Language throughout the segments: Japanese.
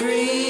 free.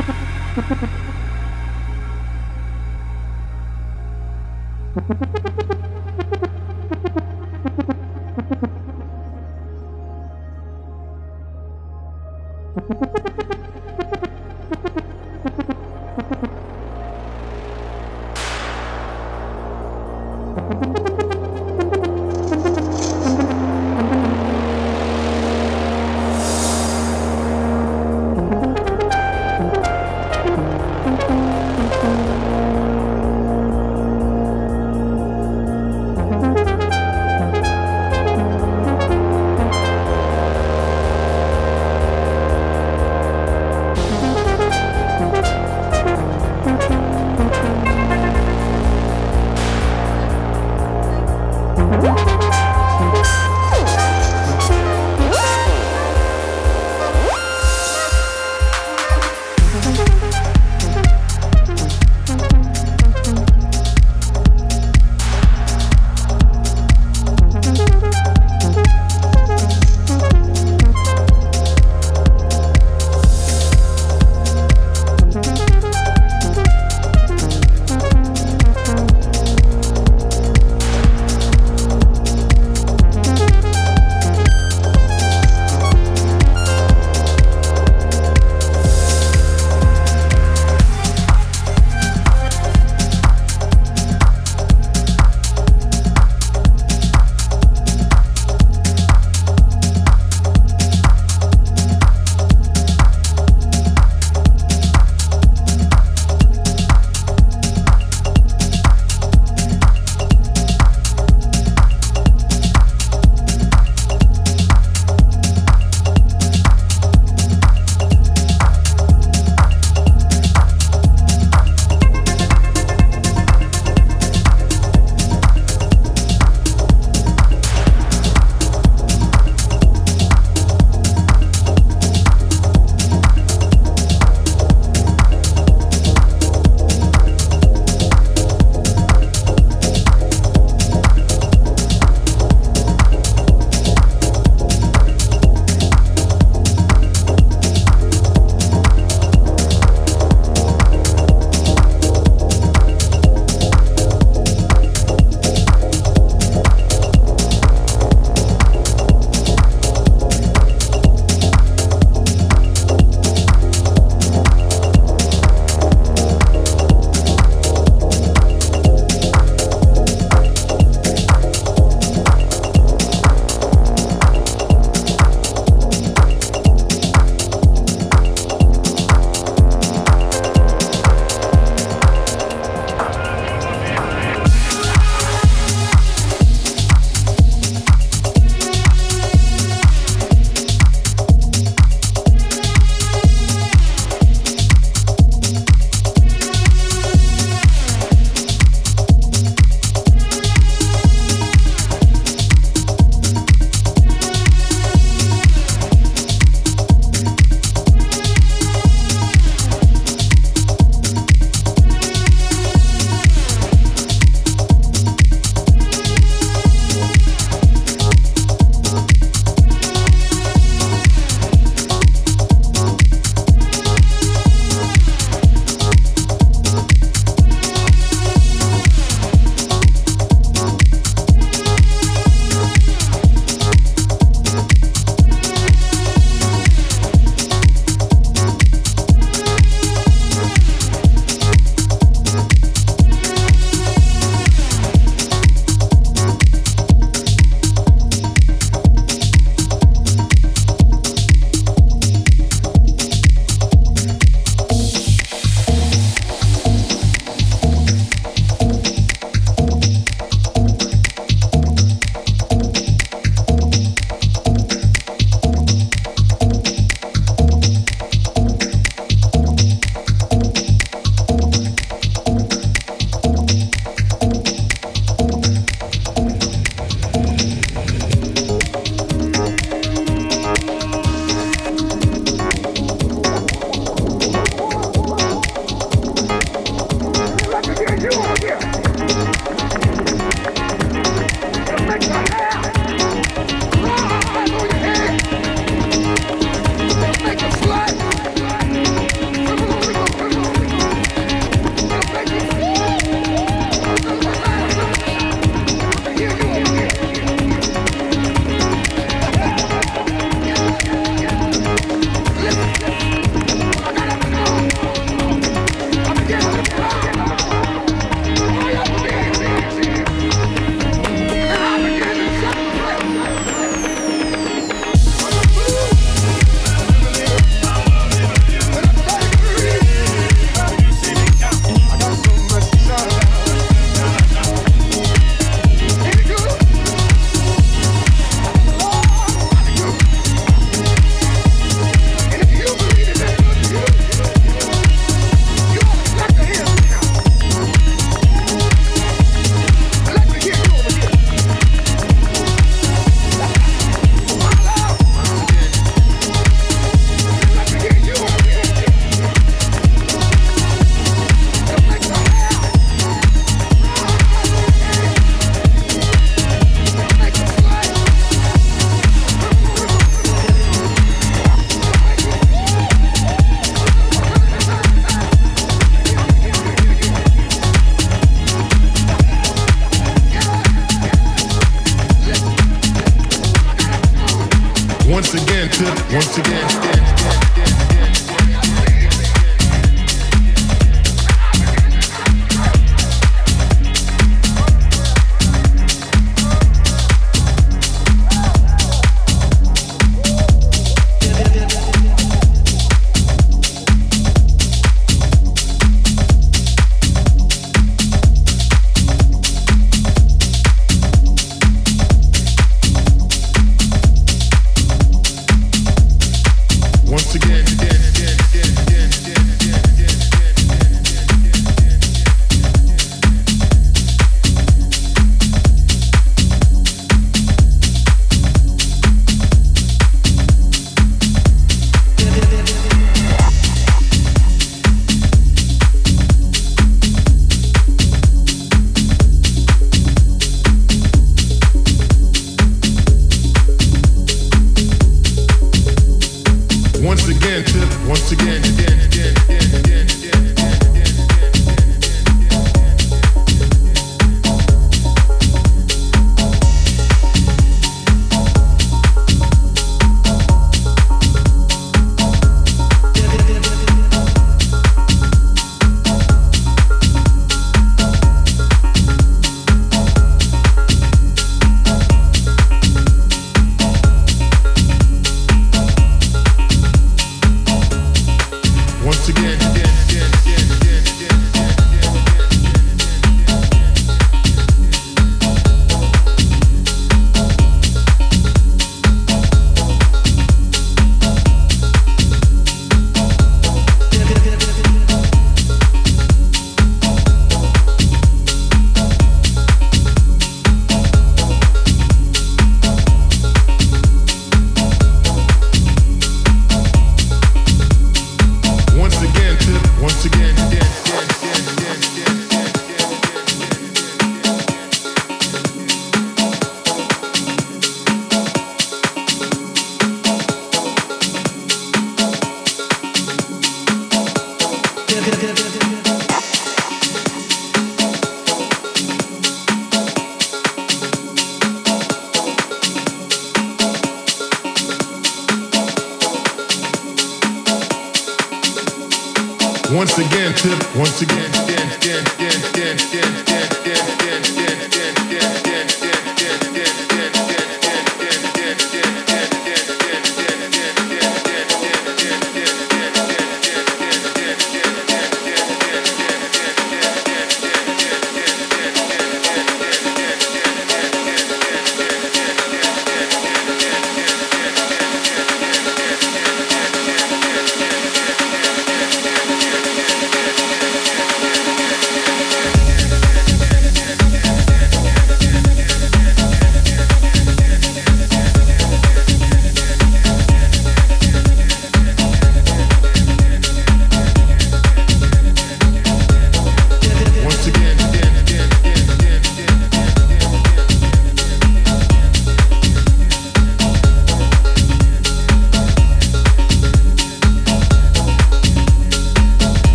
Ha ha ha ha ha!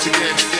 together.